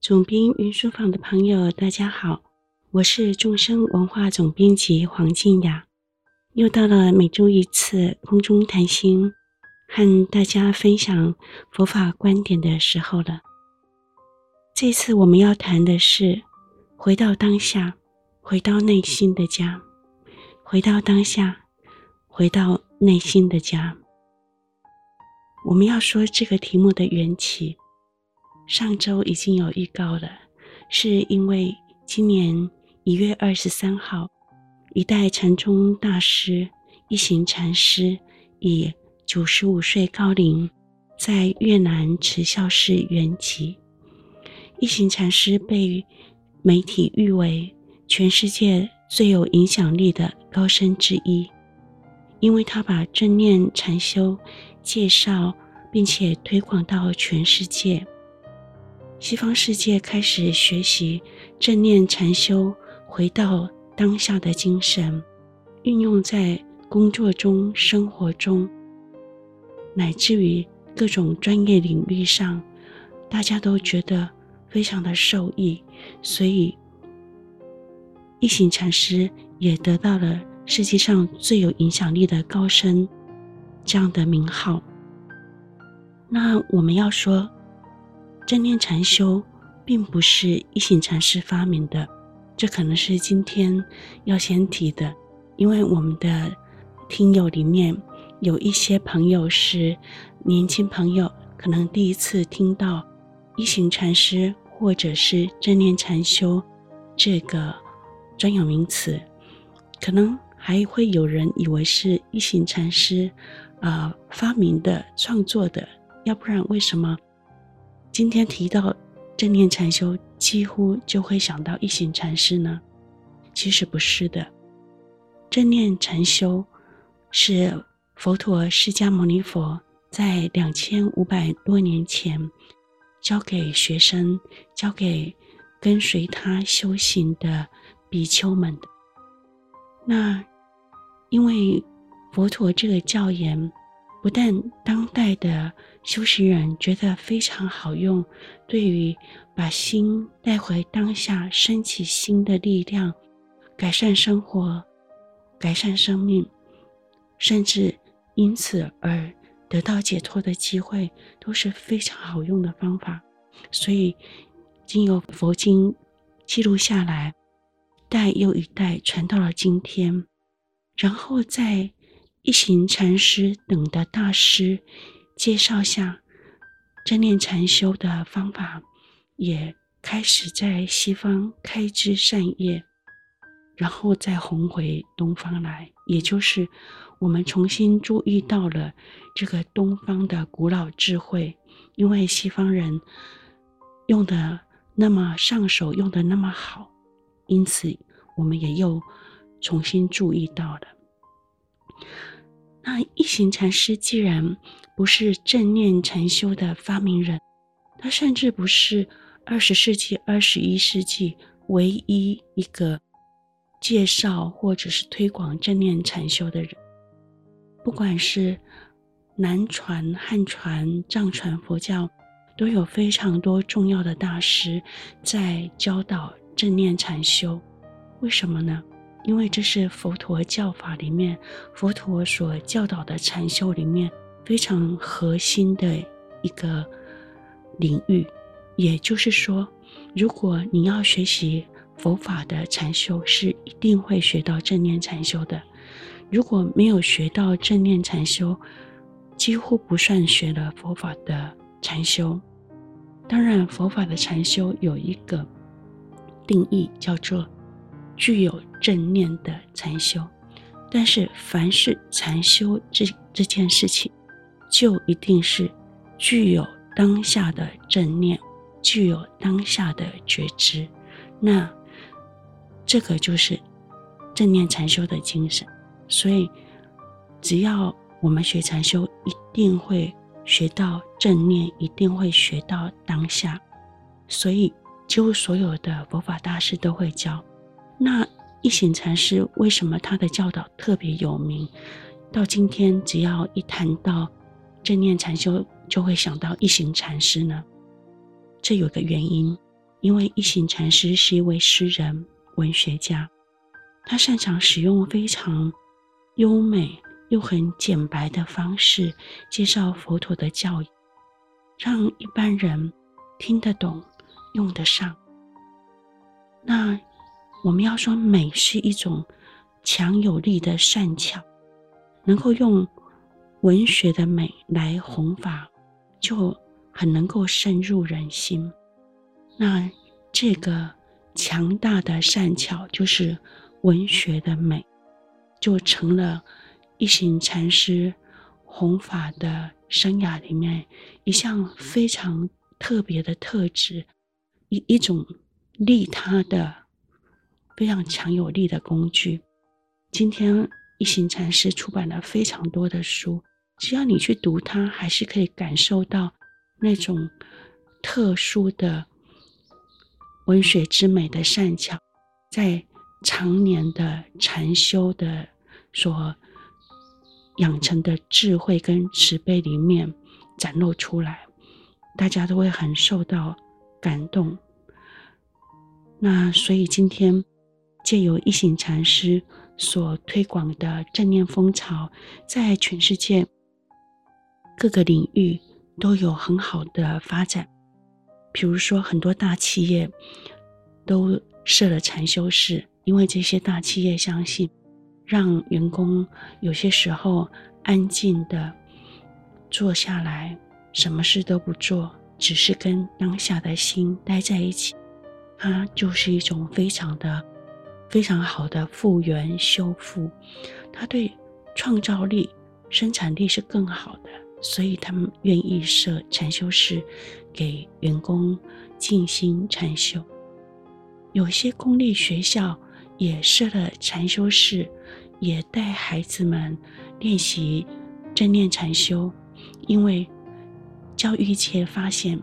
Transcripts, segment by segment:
总编云书房的朋友，大家好，我是众生文化总编辑黄静雅，又到了每周一次空中谈心，和大家分享佛法观点的时候了。这次我们要谈的是回到当下，回到内心的家，回到当下，回到内心的家。我们要说这个题目的缘起。上周已经有预告了，是因为今年一月二十三号，一代禅宗大师一行禅师以九十五岁高龄，在越南慈孝寺圆寂。一行禅师被媒体誉为全世界最有影响力的高僧之一，因为他把正念禅修介绍并且推广到全世界。西方世界开始学习正念禅修，回到当下的精神，运用在工作中、生活中，乃至于各种专业领域上，大家都觉得非常的受益，所以一行禅师也得到了世界上最有影响力的高僧这样的名号。那我们要说。正念禅修并不是一行禅师发明的，这可能是今天要先提的，因为我们的听友里面有一些朋友是年轻朋友，可能第一次听到一行禅师或者是正念禅修这个专有名词，可能还会有人以为是一行禅师啊、呃、发明的、创作的，要不然为什么？今天提到正念禅修，几乎就会想到一行禅师呢？其实不是的，正念禅修是佛陀释迦牟尼佛在两千五百多年前教给学生、教给跟随他修行的比丘们的。那因为佛陀这个教言。不但当代的修行人觉得非常好用，对于把心带回当下、升起心的力量、改善生活、改善生命，甚至因此而得到解脱的机会，都是非常好用的方法。所以，经由佛经记录下来，一代又一代传到了今天，然后在。一行禅师等的大师介绍下，正念禅修的方法也开始在西方开枝散叶，然后再红回东方来，也就是我们重新注意到了这个东方的古老智慧，因为西方人用的那么上手，用的那么好，因此我们也又重新注意到了。那一行禅师既然不是正念禅修的发明人，他甚至不是二十世纪、二十一世纪唯一一个介绍或者是推广正念禅修的人。不管是南传、汉传、藏传佛教，都有非常多重要的大师在教导正念禅修。为什么呢？因为这是佛陀教法里面，佛陀所教导的禅修里面非常核心的一个领域。也就是说，如果你要学习佛法的禅修，是一定会学到正念禅修的。如果没有学到正念禅修，几乎不算学了佛法的禅修。当然，佛法的禅修有一个定义，叫做。具有正念的禅修，但是凡是禅修这这件事情，就一定是具有当下的正念，具有当下的觉知，那这个就是正念禅修的精神。所以，只要我们学禅修，一定会学到正念，一定会学到当下。所以，几乎所有的佛法大师都会教。那一行禅师为什么他的教导特别有名？到今天，只要一谈到正念禅修，就会想到一行禅师呢？这有个原因，因为一行禅师是一位诗人、文学家，他擅长使用非常优美又很简白的方式介绍佛陀的教义，让一般人听得懂、用得上。那我们要说，美是一种强有力的善巧，能够用文学的美来弘法，就很能够深入人心。那这个强大的善巧，就是文学的美，就成了一行禅师弘法的生涯里面一项非常特别的特质，一一种利他的非常强有力的工具。今天一行禅师出版了非常多的书，只要你去读它，还是可以感受到那种特殊的。文学之美的善巧，在常年的禅修的所养成的智慧跟慈悲里面展露出来，大家都会很受到感动。那所以今天借由一行禅师所推广的正念风潮，在全世界各个领域都有很好的发展。比如说，很多大企业都设了禅修室，因为这些大企业相信，让员工有些时候安静的坐下来，什么事都不做，只是跟当下的心待在一起，它就是一种非常的、非常好的复原修复，它对创造力、生产力是更好的。所以他们愿意设禅修室，给员工静心禅修。有些公立学校也设了禅修室，也带孩子们练习正念禅修。因为教育界发现，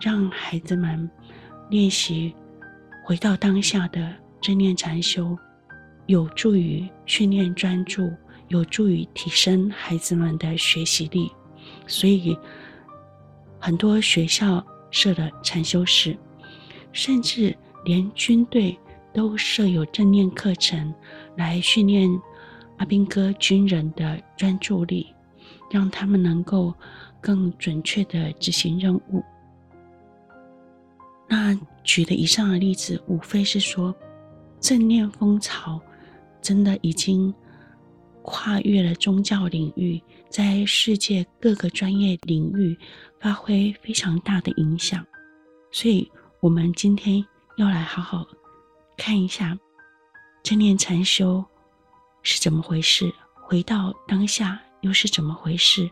让孩子们练习回到当下的正念禅修，有助于训练专注，有助于提升孩子们的学习力。所以，很多学校设了禅修室，甚至连军队都设有正念课程，来训练阿兵哥军人的专注力，让他们能够更准确地执行任务。那举的以上的例子，无非是说，正念风潮真的已经跨越了宗教领域。在世界各个专业领域发挥非常大的影响，所以我们今天要来好好看一下正念禅修是怎么回事，回到当下又是怎么回事。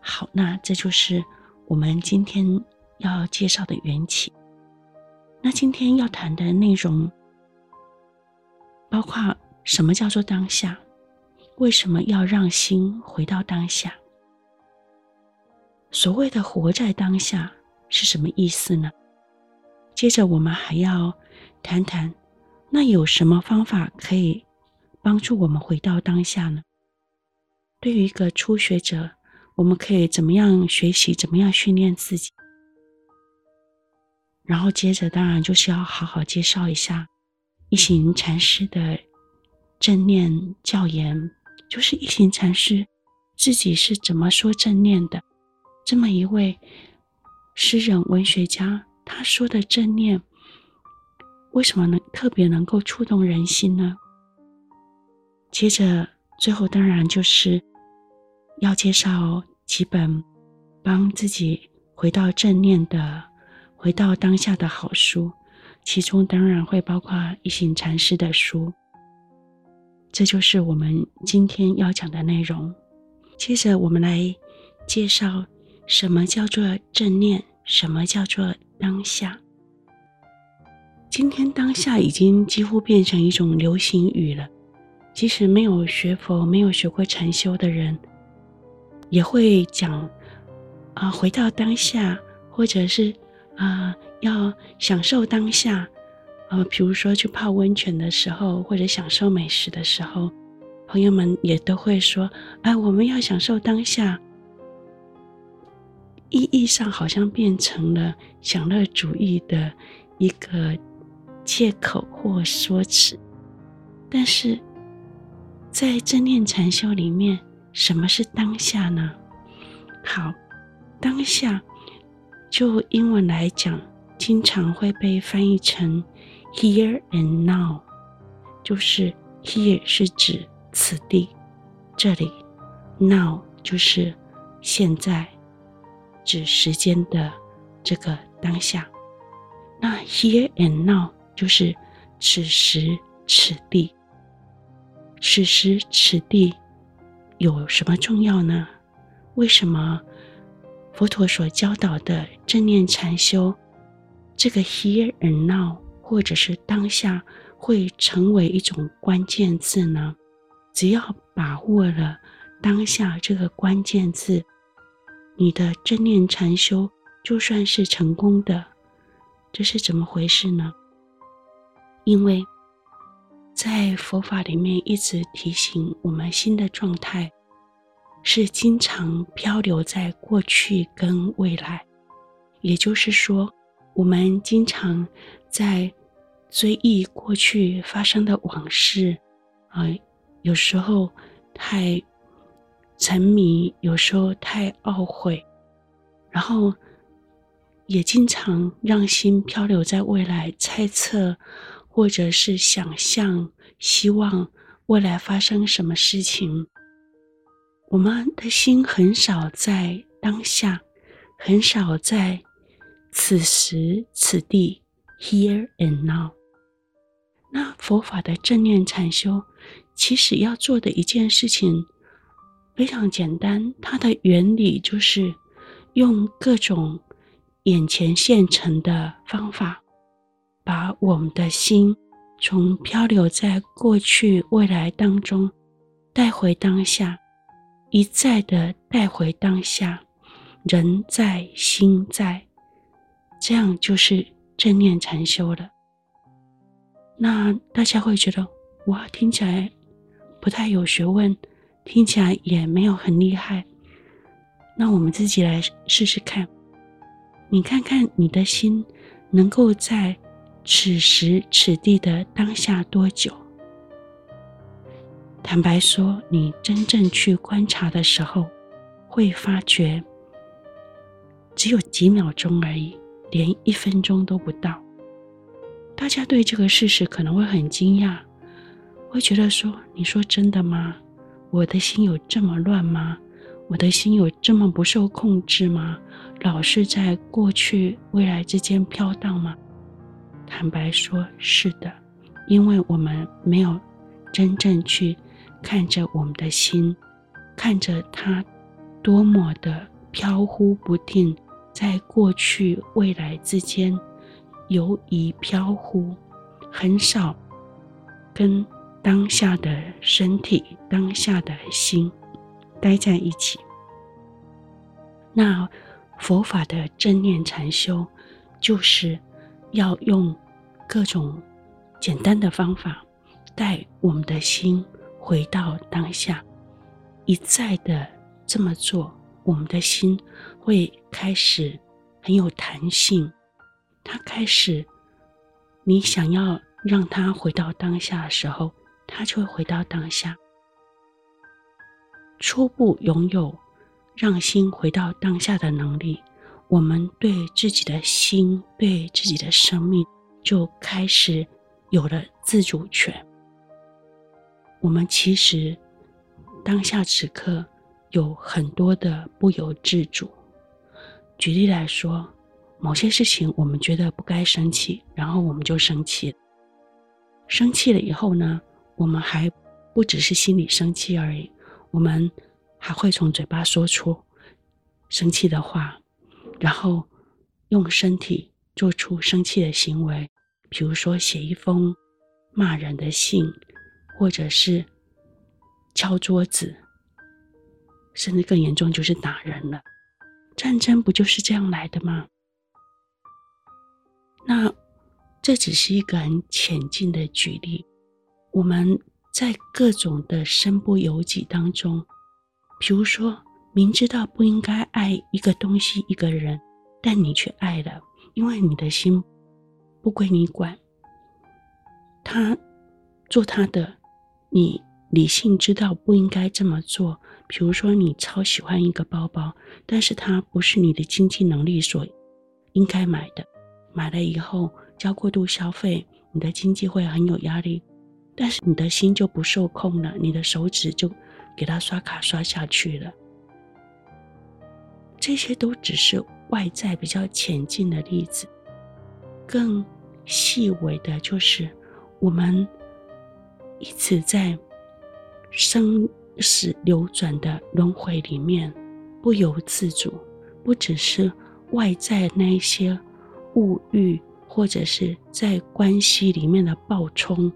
好，那这就是我们今天要介绍的缘起。那今天要谈的内容包括什么叫做当下？为什么要让心回到当下？所谓的活在当下是什么意思呢？接着我们还要谈谈，那有什么方法可以帮助我们回到当下呢？对于一个初学者，我们可以怎么样学习？怎么样训练自己？然后接着，当然就是要好好介绍一下一行禅师的正念教言。就是一行禅师自己是怎么说正念的？这么一位诗人、文学家，他说的正念，为什么能特别能够触动人心呢？接着，最后当然就是要介绍几本帮自己回到正念的、回到当下的好书，其中当然会包括一行禅师的书。这就是我们今天要讲的内容。接着，我们来介绍什么叫做正念，什么叫做当下。今天当下已经几乎变成一种流行语了，即使没有学佛、没有学过禅修的人，也会讲啊，回到当下，或者是啊，要享受当下。呃，比如说去泡温泉的时候，或者享受美食的时候，朋友们也都会说：“哎，我们要享受当下。”意义上好像变成了享乐主义的一个借口或说辞，但是在正念禅修里面，什么是当下呢？好，当下就英文来讲，经常会被翻译成 here and now，就是 here 是指此地，这里，now 就是现在，指时间的这个当下。那 here and now 就是此时此地。此时此地有什么重要呢？为什么佛陀所教导的正念禅修，这个 here and now 或者是当下会成为一种关键字呢？只要把握了当下这个关键字，你的正念禅修就算是成功的。这是怎么回事呢？因为在佛法里面一直提醒我们，心的状态是经常漂流在过去跟未来，也就是说，我们经常在追忆过去发生的往事，啊、有时候太沉迷，有时候太懊悔，然后也经常让心漂流在未来，猜测或者是想象，希望未来发生什么事情。我们的心很少在当下，很少在此时此地 （here and now）。那佛法的正念禅修，其实要做的一件事情非常简单，它的原理就是用各种眼前现成的方法，把我们的心从漂流在过去、未来当中带回当下。一再的带回当下，人在心在，这样就是正念禅修了。那大家会觉得，哇，听起来不太有学问，听起来也没有很厉害。那我们自己来试试看，你看看你的心能够在此时此地的当下多久？坦白说，你真正去观察的时候，会发觉只有几秒钟而已，连一分钟都不到。大家对这个事实可能会很惊讶，会觉得说：“你说真的吗？我的心有这么乱吗？我的心有这么不受控制吗？老是在过去、未来之间飘荡吗？”坦白说，是的，因为我们没有真正去。看着我们的心，看着它多么的飘忽不定，在过去未来之间游移飘忽，很少跟当下的身体、当下的心待在一起。那佛法的正念禅修，就是要用各种简单的方法带我们的心。回到当下，一再的这么做，我们的心会开始很有弹性。它开始，你想要让它回到当下的时候，它就会回到当下。初步拥有让心回到当下的能力，我们对自己的心、对自己的生命，就开始有了自主权。我们其实当下此刻有很多的不由自主。举例来说，某些事情我们觉得不该生气，然后我们就生气了。生气了以后呢，我们还不只是心里生气而已，我们还会从嘴巴说出生气的话，然后用身体做出生气的行为，比如说写一封骂人的信。或者是敲桌子，甚至更严重就是打人了。战争不就是这样来的吗？那这只是一个很浅近的举例。我们在各种的身不由己当中，比如说明知道不应该爱一个东西、一个人，但你却爱了，因为你的心不归你管。他做他的，你理性知道不应该这么做。比如说，你超喜欢一个包包，但是它不是你的经济能力所应该买的，买了以后交过度消费，你的经济会很有压力，但是你的心就不受控了，你的手指就给他刷卡刷下去了。这些都只是外在比较浅近的例子，更细微的就是。我们一直在生死流转的轮回里面，不由自主，不只是外在那一些物欲，或者是在关系里面的暴冲，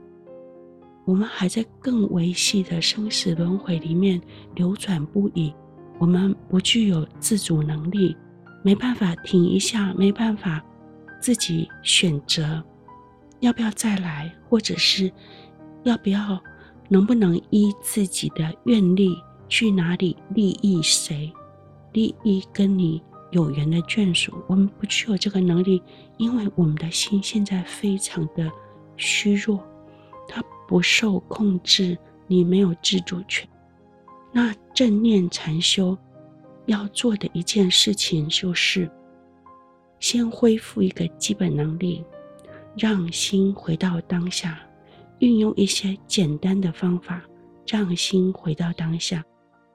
我们还在更维系的生死轮回里面流转不已。我们不具有自主能力，没办法停一下，没办法自己选择。要不要再来，或者是要不要，能不能依自己的愿力去哪里利益谁，利益跟你有缘的眷属？我们不具有这个能力，因为我们的心现在非常的虚弱，它不受控制，你没有自主权。那正念禅修要做的一件事情，就是先恢复一个基本能力。让心回到当下，运用一些简单的方法，让心回到当下。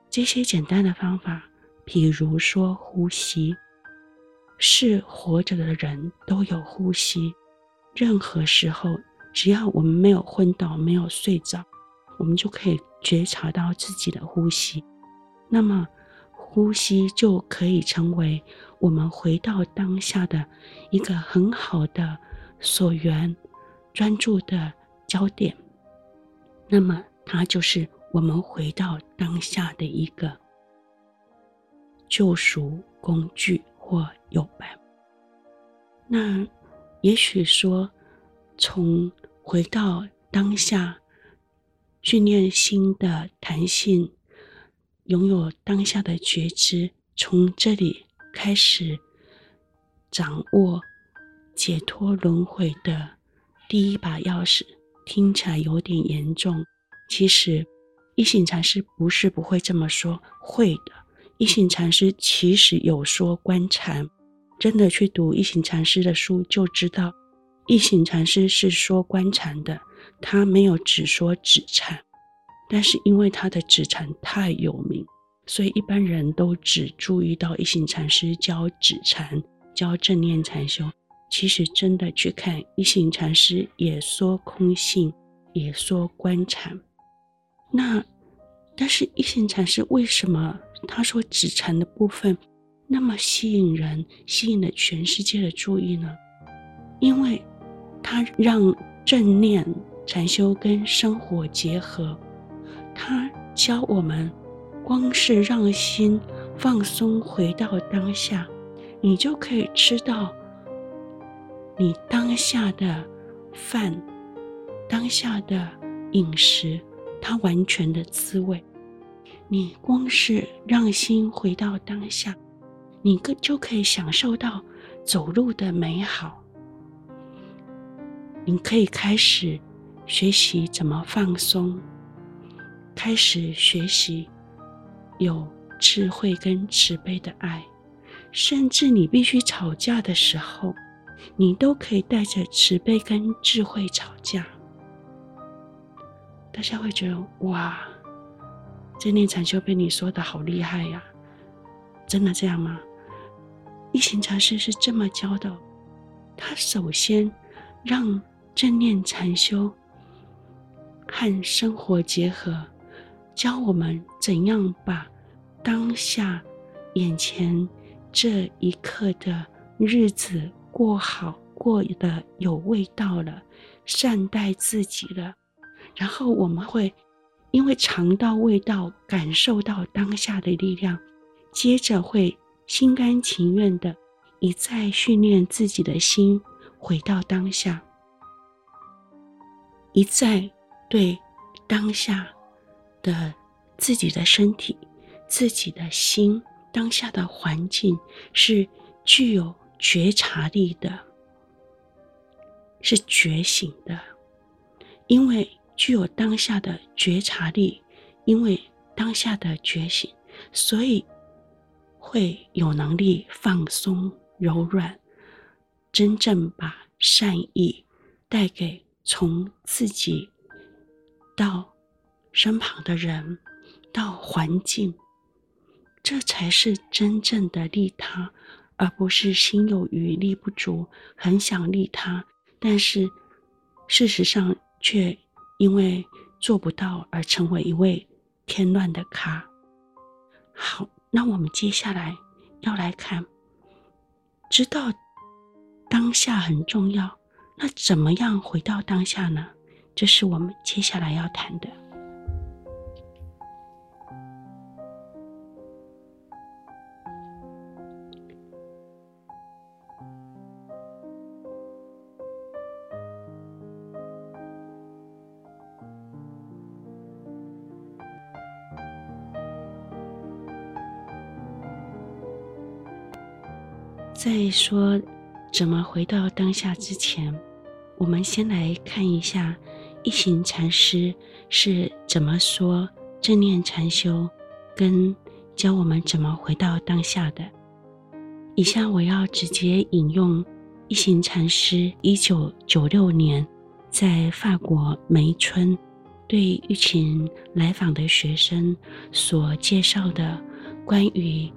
这些简单的方法，比如说呼吸，是活着的人都有呼吸。任何时候，只要我们没有昏倒、没有睡着，我们就可以觉察到自己的呼吸。那么，呼吸就可以成为我们回到当下的一个很好的。所缘专注的焦点，那么它就是我们回到当下的一个救赎工具或友伴。那也许说，从回到当下，训练心的弹性，拥有当下的觉知，从这里开始掌握。解脱轮回的第一把钥匙，听起来有点严重。其实，一行禅师不是不会这么说，会的。一行禅师其实有说观禅，真的去读一行禅师的书就知道，一行禅师是说观禅的，他没有只说止禅。但是因为他的止禅太有名，所以一般人都只注意到一行禅师教止禅，教正念禅修。其实，真的去看一行禅师也说空性，也说观禅。那，但是一行禅师为什么他说止禅的部分那么吸引人，吸引了全世界的注意呢？因为他让正念禅修跟生活结合，他教我们，光是让心放松回到当下，你就可以知道。你当下的饭，当下的饮食，它完全的滋味。你光是让心回到当下，你可就可以享受到走路的美好。你可以开始学习怎么放松，开始学习有智慧跟慈悲的爱，甚至你必须吵架的时候。你都可以带着慈悲跟智慧吵架，大家会觉得哇，正念禅修被你说的好厉害呀，真的这样吗？一行禅师是这么教的，他首先让正念禅修和生活结合，教我们怎样把当下眼前这一刻的日子。过好，过得有味道了，善待自己了，然后我们会因为尝到味道，感受到当下的力量，接着会心甘情愿的一再训练自己的心回到当下，一再对当下的自己的身体、自己的心当下的环境是具有觉察力的，是觉醒的，因为具有当下的觉察力，因为当下的觉醒，所以会有能力放松、柔软，真正把善意带给从自己到身旁的人，到环境。这才是真正的利他，而不是心有余力不足，很想利他，但是事实上却因为做不到而成为一位添乱的咖。好，那我们接下来要来看，知道当下很重要，那怎么样回到当下呢？这是我们接下来要谈的。在说怎么回到当下之前，我们先来看一下一行禅师是怎么说正念禅修跟教我们怎么回到当下的。以下我要直接引用一行禅师一九九六年在法国梅村对一群来访的学生所介绍的关于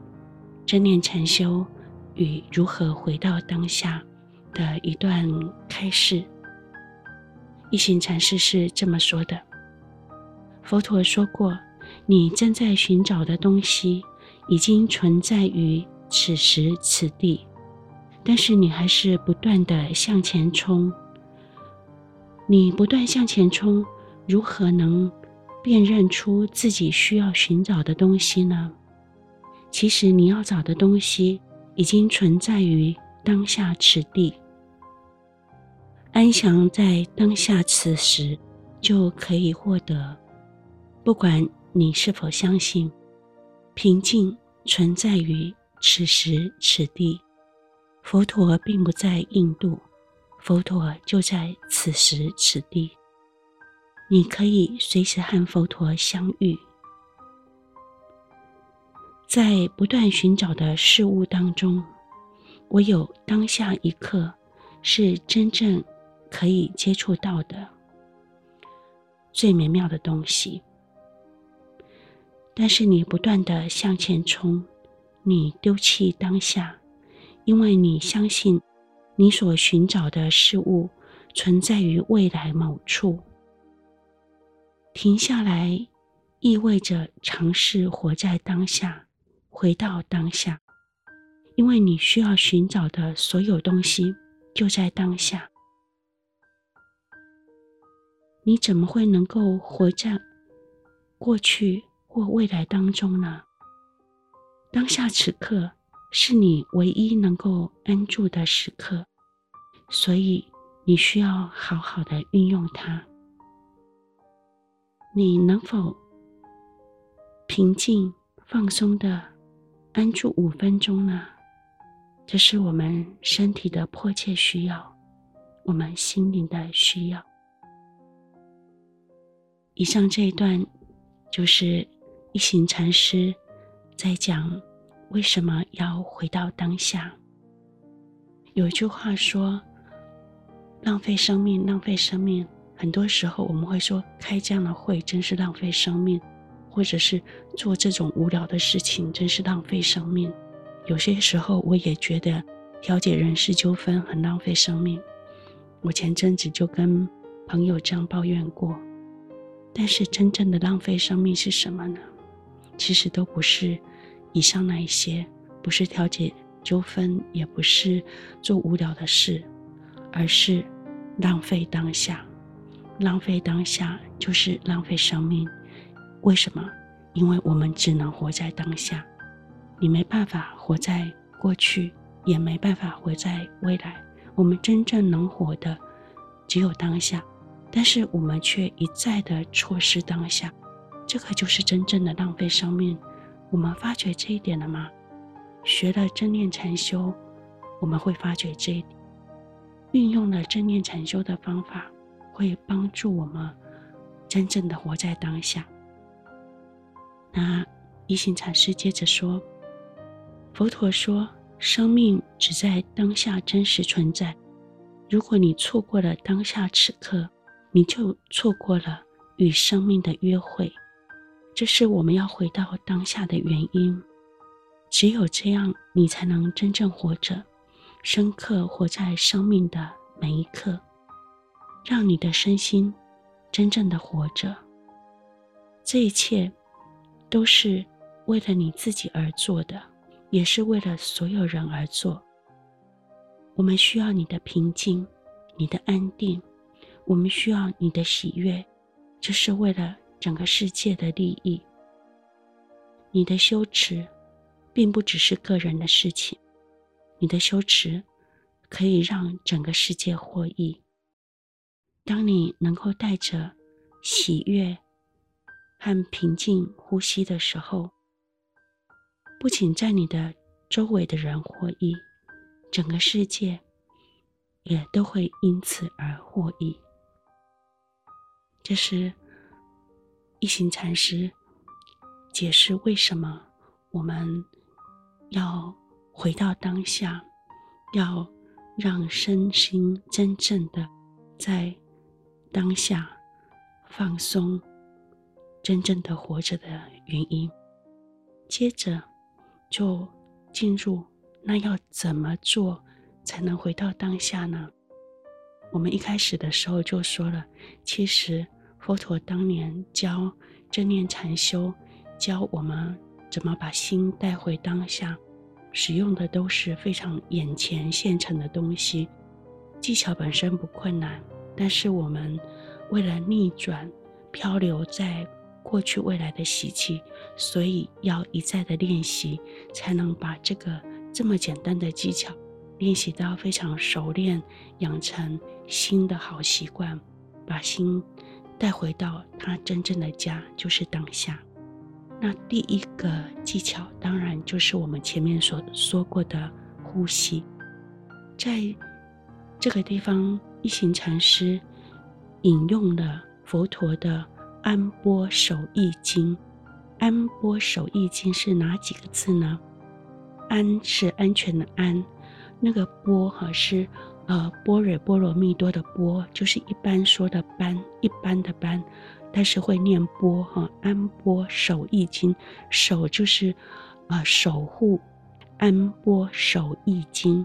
正念禅修。与如何回到当下的一段开示，一行禅师是这么说的：佛陀说过，你正在寻找的东西已经存在于此时此地，但是你还是不断地向前冲。你不断向前冲，如何能辨认出自己需要寻找的东西呢？其实你要找的东西。已经存在于当下此地，安详在当下此时，就可以获得。不管你是否相信，平静存在于此时此地。佛陀并不在印度，佛陀就在此时此地。你可以随时和佛陀相遇。在不断寻找的事物当中，唯有当下一刻是真正可以接触到的最美妙的东西。但是你不断的向前冲，你丢弃当下，因为你相信你所寻找的事物存在于未来某处。停下来，意味着尝试活在当下。回到当下，因为你需要寻找的所有东西就在当下。你怎么会能够活在过去或未来当中呢？当下此刻是你唯一能够安住的时刻，所以你需要好好的运用它。你能否平静放松的安住五分钟呢？这是我们身体的迫切需要，我们心灵的需要。以上这一段就是一行禅师在讲为什么要回到当下。有一句话说：“浪费生命，浪费生命。”很多时候我们会说，开这样的会真是浪费生命。或者是做这种无聊的事情，真是浪费生命。有些时候，我也觉得调解人事纠纷很浪费生命。我前阵子就跟朋友这样抱怨过。但是，真正的浪费生命是什么呢？其实都不是以上那一些，不是调解纠纷，也不是做无聊的事，而是浪费当下。浪费当下就是浪费生命。为什么？因为我们只能活在当下，你没办法活在过去，也没办法活在未来。我们真正能活的只有当下，但是我们却一再的错失当下，这个就是真正的浪费生命。我们发觉这一点了吗？学了正念禅修，我们会发觉这一点。运用了正念禅修的方法，会帮助我们真正的活在当下。那一行禅师接着说：“佛陀说，生命只在当下真实存在。如果你错过了当下此刻，你就错过了与生命的约会。这是我们要回到当下的原因。只有这样，你才能真正活着。”深刻活在生命的每一刻，让你的身心真正的活着。这一切都是为了你自己而做的，也是为了所有人而做。我们需要你的平静，你的安定，我们需要你的喜悦，这是为了整个世界的利益。你的修持，并不只是个人的事情。你的修持可以让整个世界获益。当你能够带着喜悦和平静呼吸的时候，不仅在你的周围的人获益，整个世界也都会因此而获益。这是一行禅师解释为什么我们要。回到当下，要让身心真正的在当下放松，真正的活着的原因。接着就进入，那要怎么做才能回到当下呢？我们一开始的时候就说了，其实佛陀当年教正念禅修，教我们怎么把心带回当下。使用的都是非常眼前现成的东西，技巧本身不困难，但是我们为了逆转漂流在过去未来的习气，所以要一再的练习，才能把这个这么简单的技巧练习到非常熟练，养成新的好习惯，把心带回到它真正的家，就是当下。那第一个技巧，当然就是我们前面所说过的呼吸。在这个地方，一行禅师引用了佛陀的《安波守易经》。安波守易经是哪几个字呢？安是安全的安，那个波哈是呃波若波罗蜜多的波，就是一般说的般，一般的般。但是会念波哈，安波守易经，守就是，呃，守护。安波守易经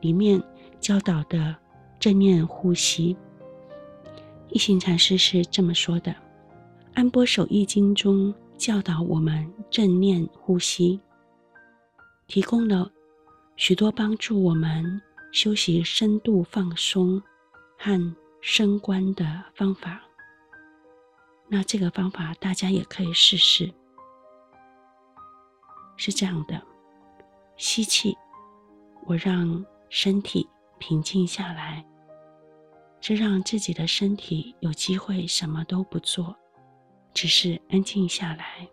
里面教导的正念呼吸，一行禅师是这么说的：安波守易经中教导我们正念呼吸，提供了许多帮助我们修习深度放松和升观的方法。那这个方法大家也可以试试。是这样的，吸气，我让身体平静下来，这让自己的身体有机会什么都不做，只是安静下来。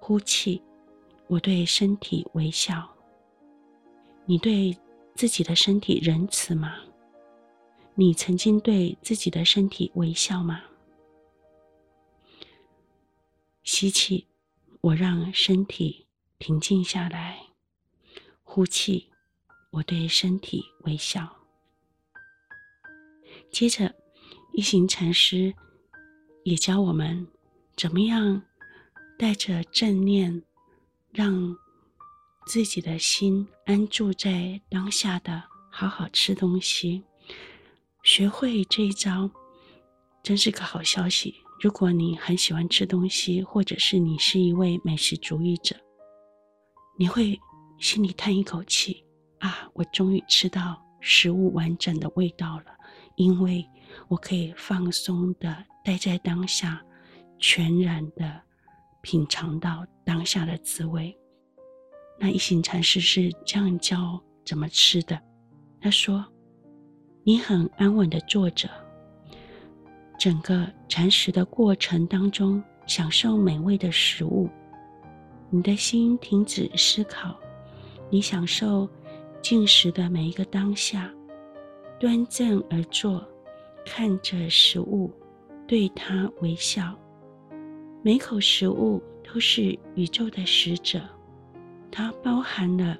呼气，我对身体微笑。你对自己的身体仁慈吗？你曾经对自己的身体微笑吗？吸气，我让身体平静下来。呼气，我对身体微笑。接着，一行禅师也教我们怎么样带着正念，让自己的心安住在当下的好好吃东西。学会这一招，真是个好消息。如果你很喜欢吃东西，或者是你是一位美食主义者，你会心里叹一口气啊，我终于吃到食物完整的味道了，因为我可以放松的待在当下，全然的品尝到当下的滋味。那一行禅师是这样教怎么吃的，他说：“你很安稳的坐着。”整个禅食的过程当中，享受美味的食物，你的心停止思考，你享受进食的每一个当下，端正而坐，看着食物，对它微笑。每口食物都是宇宙的使者，它包含了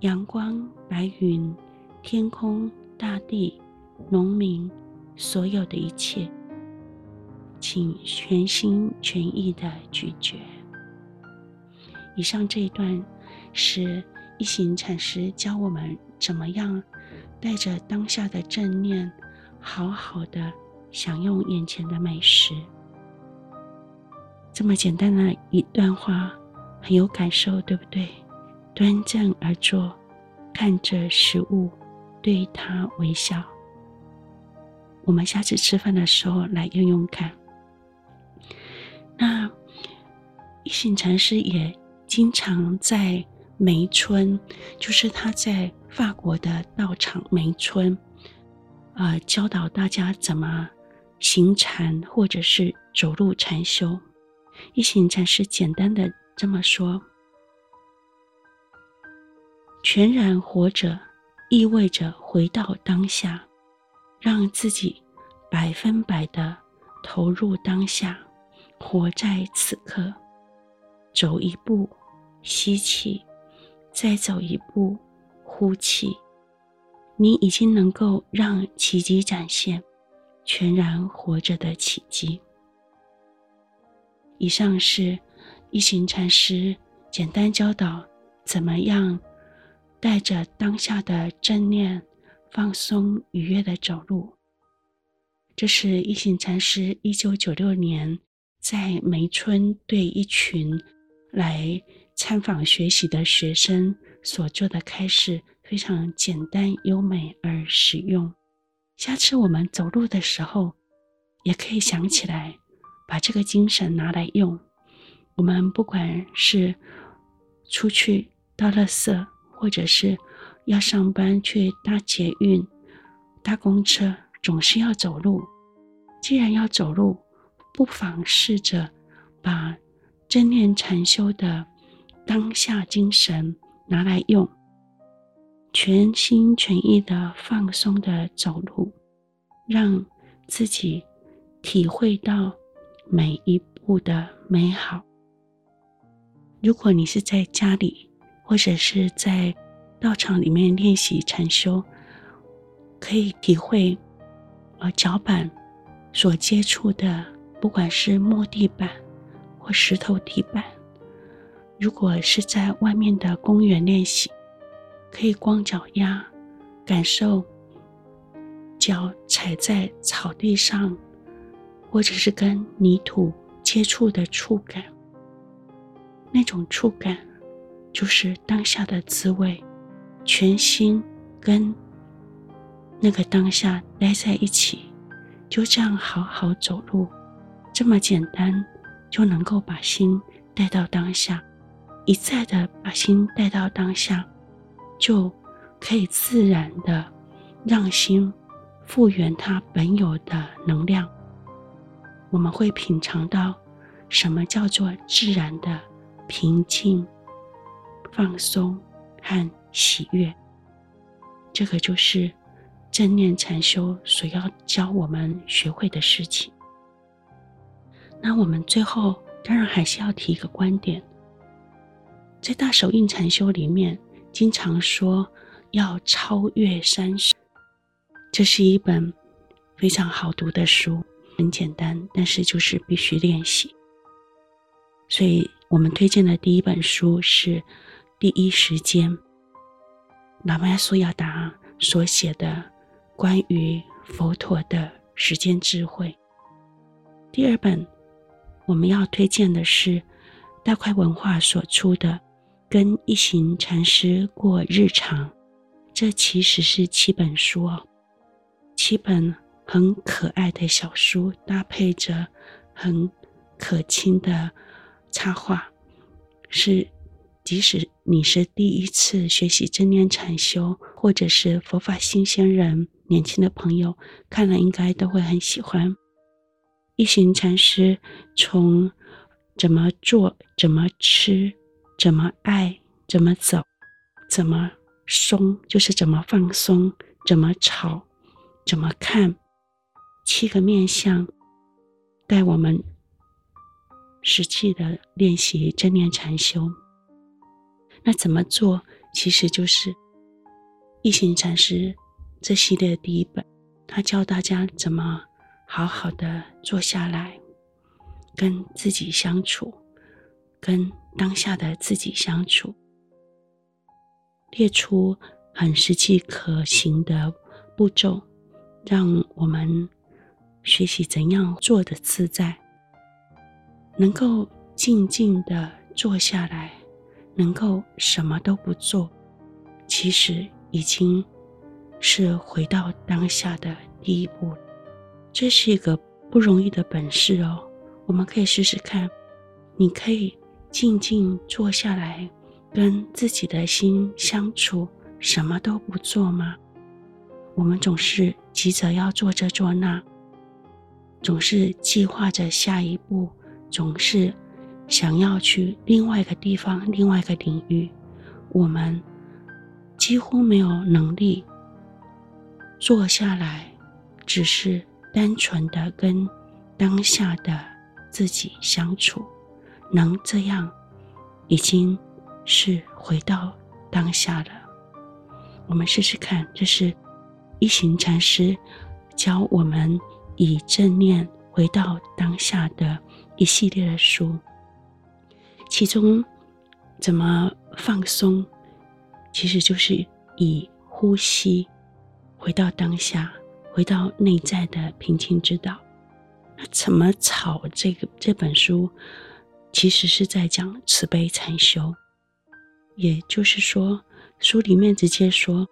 阳光、白云、天空、大地、农民，所有的一切。请全心全意的咀嚼。以上这一段是一行禅师教我们怎么样带着当下的正念，好好的享用眼前的美食。这么简单的一段话，很有感受，对不对？端正而坐，看着食物，对它微笑。我们下次吃饭的时候来用用看。那一行禅师也经常在梅村，就是他在法国的道场梅村，呃，教导大家怎么行禅或者是走路禅修。一行禅师简单的这么说：全然活着，意味着回到当下，让自己百分百的投入当下，活在此刻。走一步，吸气，再走一步，呼气。你已经能够让奇迹展现，全然活着的奇迹。以上是一行禅师简单教导怎么样带着当下的正念、放松、愉悦的走路。这是一行禅师一九九六年在梅村对一群来参访学习的学生所做的开示，非常简单、优美而实用。下次我们走路的时候，也可以想起来。把这个精神拿来用，我们不管是出去倒垃圾，或者是要上班去搭捷运、搭公车，总是要走路。既然要走路，不妨试着把正念禅修的当下精神拿来用，全心全意的放松的走路，让自己体会到。每一步的美好。如果你是在家里，或者是在道场里面练习禅修，可以体会，呃，脚板所接触的，不管是木地板或石头地板。如果是在外面的公园练习，可以光脚丫，感受脚踩在草地上。或者是跟泥土接触的触感，那种触感就是当下的滋味。全心跟那个当下待在一起，就这样好好走路，这么简单就能够把心带到当下，一再的把心带到当下，就可以自然的让心复原它本有的能量。我们会品尝到什么叫做自然的平静、放松和喜悦。这个就是正念禅修所要教我们学会的事情。那我们最后当然还是要提一个观点，在大手印禅修里面，经常说要超越三世，这是一本非常好读的书。很简单，但是就是必须练习。所以我们推荐的第一本书是《第一时间》，达赖苏亚达所写的关于佛陀的时间智慧。第二本我们要推荐的是大块文化所出的《跟一行禅师过日常》，这其实是七本书哦，七本。很可爱的小书，搭配着很可亲的插画，是即使你是第一次学习正念禅修，或者是佛法新鲜人、年轻的朋友，看了应该都会很喜欢。一行禅师从怎么做、怎么吃、怎么爱，怎么走，怎么松，就是怎么放松，怎么吵，怎么看，七个面向，带我们实际的练习正念禅修。那怎么做？其实就是一行禅师这系列第一本，他教大家怎么好好的坐下来，跟自己相处，跟当下的自己相处，列出很实际可行的步骤，让我们学习怎样做的自在，能够静静的坐下来。能够什么都不做，其实已经是回到当下的第一步。这是一个不容易的本事哦。我们可以试试看，你可以静静坐下来，跟自己的心相处，什么都不做吗？我们总是急着要做这做那，总是计划着下一步，总是。想要去另外一个地方，另外一个领域，我们几乎没有能力坐下来，只是单纯的跟当下的自己相处。能这样，已经是回到当下了。我们试试看，这是一行禅师教我们以正念回到当下的一系列的书。其中，怎么放松，其实就是以呼吸回到当下，回到内在的平静之道。那怎么炒？这个这本书其实是在讲慈悲禅修，也就是说，书里面直接说，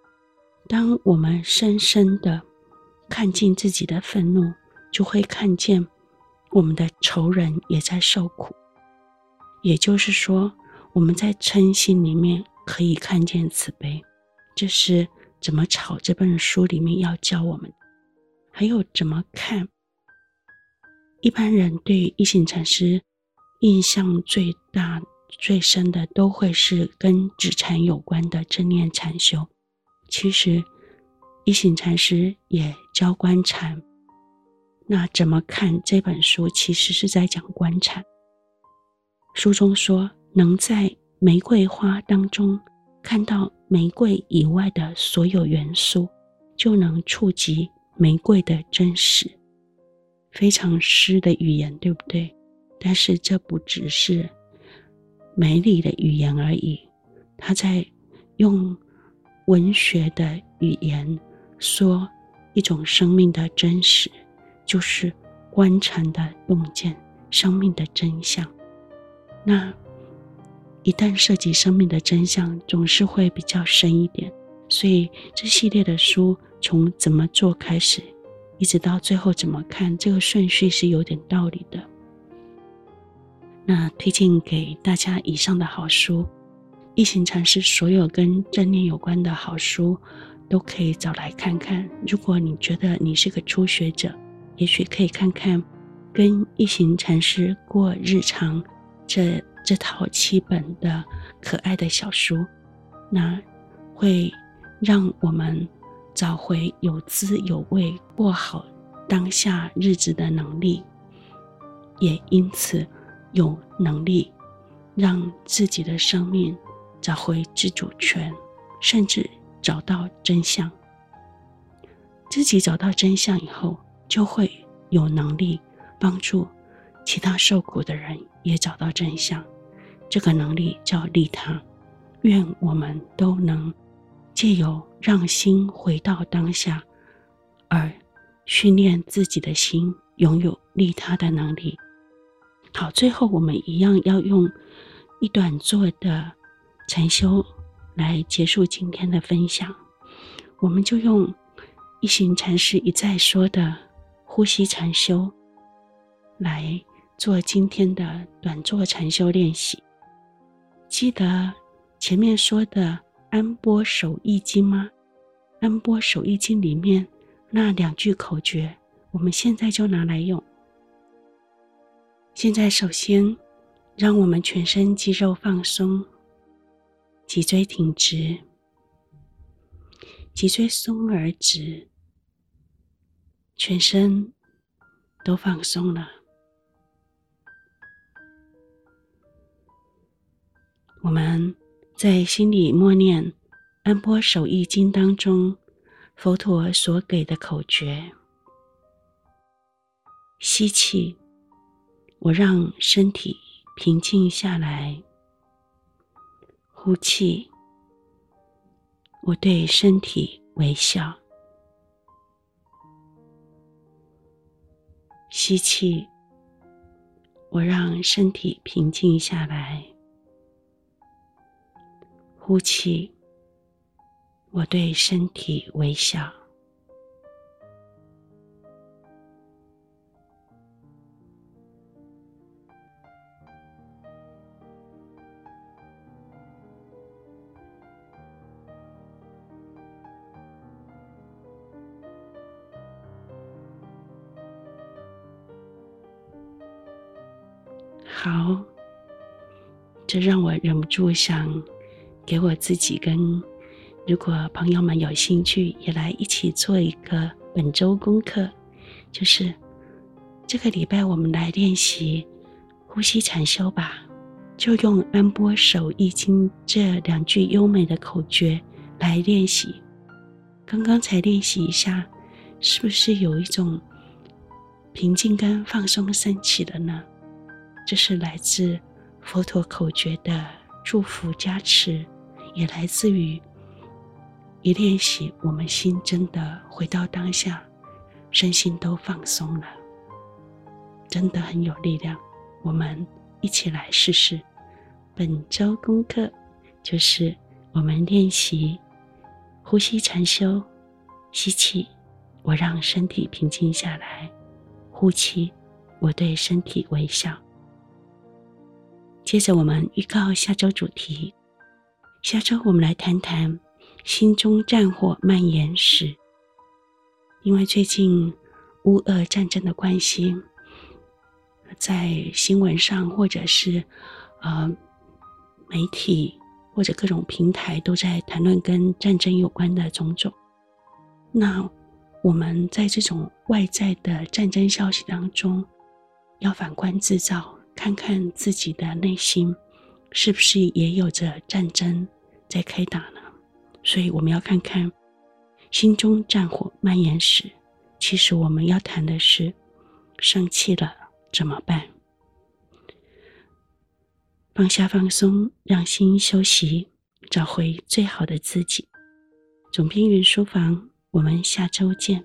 当我们深深的看见自己的愤怒，就会看见我们的仇人也在受苦。也就是说，我们在嗔心里面可以看见慈悲，这是怎么吵这本书里面要教我们。还有怎么看？一般人对于一行禅师印象最大、最深的，都会是跟止禅有关的正念禅修。其实，一行禅师也教观禅。那怎么看这本书？其实是在讲观禅。书中说，能在玫瑰花当中看到玫瑰以外的所有元素，就能触及玫瑰的真实。非常诗的语言，对不对？但是这不只是美丽的语言而已，他在用文学的语言说一种生命的真实，就是观禅的洞见，生命的真相。那一旦涉及生命的真相，总是会比较深一点。所以这系列的书从怎么做开始，一直到最后怎么看，这个顺序是有点道理的。那推荐给大家以上的好书，一行禅师所有跟正念有关的好书都可以找来看看。如果你觉得你是个初学者，也许可以看看跟一行禅师过日常。这这套七本的可爱的小书，那会让我们找回有滋有味过好当下日子的能力，也因此有能力让自己的生命找回自主权，甚至找到真相。自己找到真相以后，就会有能力帮助其他受苦的人。也找到真相，这个能力叫利他。愿我们都能借由让心回到当下，而训练自己的心，拥有利他的能力。好，最后我们一样要用一短坐的禅修来结束今天的分享。我们就用一行禅师一再说的呼吸禅修来。做今天的短坐禅修练习，记得前面说的《安波守意经》吗？《安波守意经》里面那两句口诀，我们现在就拿来用。现在首先，让我们全身肌肉放松，脊椎挺直，脊椎松而直，全身都放松了。我们在心里默念《安波守意经》当中佛陀所给的口诀：吸气，我让身体平静下来。呼气，我对身体微笑。吸气，我让身体平静下来。呼气，我对身体微笑。好，这让我忍不住想给我自己跟，如果朋友们有兴趣，也来一起做一个本周功课，就是这个礼拜我们来练习呼吸禅修吧，就用“安波手易经”这两句优美的口诀来练习。刚刚才练习一下，是不是有一种平静跟放松升起了呢？这是来自佛陀口诀的祝福加持，也来自于一练习，我们心真的回到当下，身心都放松了，真的很有力量。我们一起来试试。本周功课就是我们练习呼吸禅修，吸气，我让身体平静下来；呼气，我对身体微笑。接着，我们预告下周主题。下周我们来谈谈心中战火蔓延时。因为最近乌俄战争的关系，在新闻上或者是呃媒体或者各种平台都在谈论跟战争有关的种种。那我们在这种外在的战争消息当中，要反观自照。看看自己的内心，是不是也有着战争在开打呢？所以我们要看看心中战火蔓延时，其实我们要谈的是生气了怎么办？放下放松，让心休息，找回最好的自己。总编云书房，我们下周见。